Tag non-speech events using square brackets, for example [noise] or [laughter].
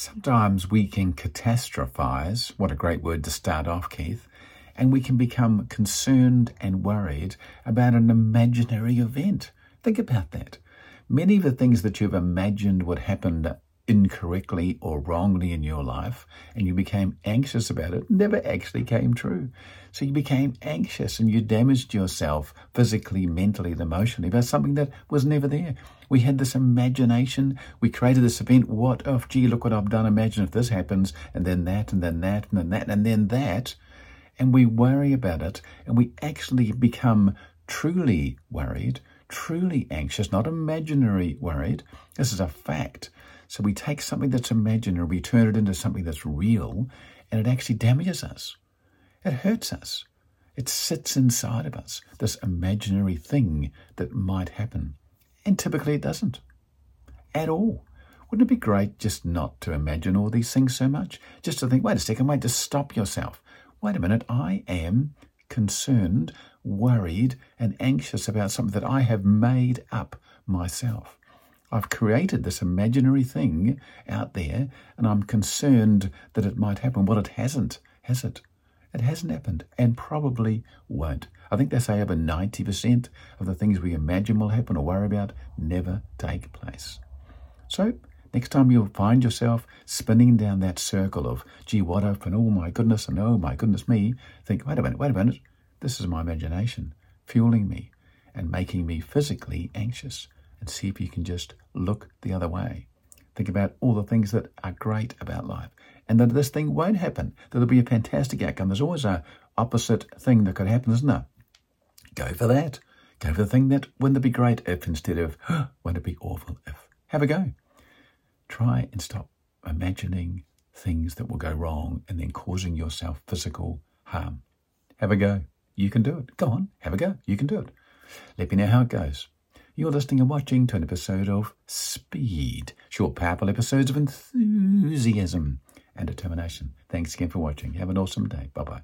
Sometimes we can catastrophize, what a great word to start off, Keith, and we can become concerned and worried about an imaginary event. Think about that. Many of the things that you've imagined would happen incorrectly or wrongly in your life and you became anxious about it never actually came true. So you became anxious and you damaged yourself physically, mentally, and emotionally about something that was never there. We had this imagination. We created this event. What if, gee, look what I've done. Imagine if this happens and then that and then that and then that and then that. And we worry about it and we actually become truly worried, truly anxious, not imaginary worried. This is a fact. So we take something that's imaginary, we turn it into something that's real, and it actually damages us. It hurts us. It sits inside of us, this imaginary thing that might happen. And typically it doesn't. At all. Wouldn't it be great just not to imagine all these things so much? Just to think, wait a second, wait, to stop yourself. Wait a minute, I am concerned, worried, and anxious about something that I have made up myself. I've created this imaginary thing out there and I'm concerned that it might happen. Well, it hasn't, has it? It hasn't happened and probably won't. I think they say over 90% of the things we imagine will happen or worry about never take place. So, next time you'll find yourself spinning down that circle of, gee, what if, and oh my goodness, and oh my goodness me, think, wait a minute, wait a minute. This is my imagination fueling me and making me physically anxious and see if you can just look the other way. Think about all the things that are great about life and that this thing won't happen, that there'll be a fantastic outcome. There's always a opposite thing that could happen, isn't there? Go for that. Go for the thing that wouldn't it be great if instead of [gasps] wouldn't it be awful if. Have a go. Try and stop imagining things that will go wrong and then causing yourself physical harm. Have a go. You can do it. Go on, have a go. You can do it. Let me know how it goes. You're listening and watching to an episode of Speed, short, powerful episodes of enthusiasm and determination. Thanks again for watching. Have an awesome day. Bye bye.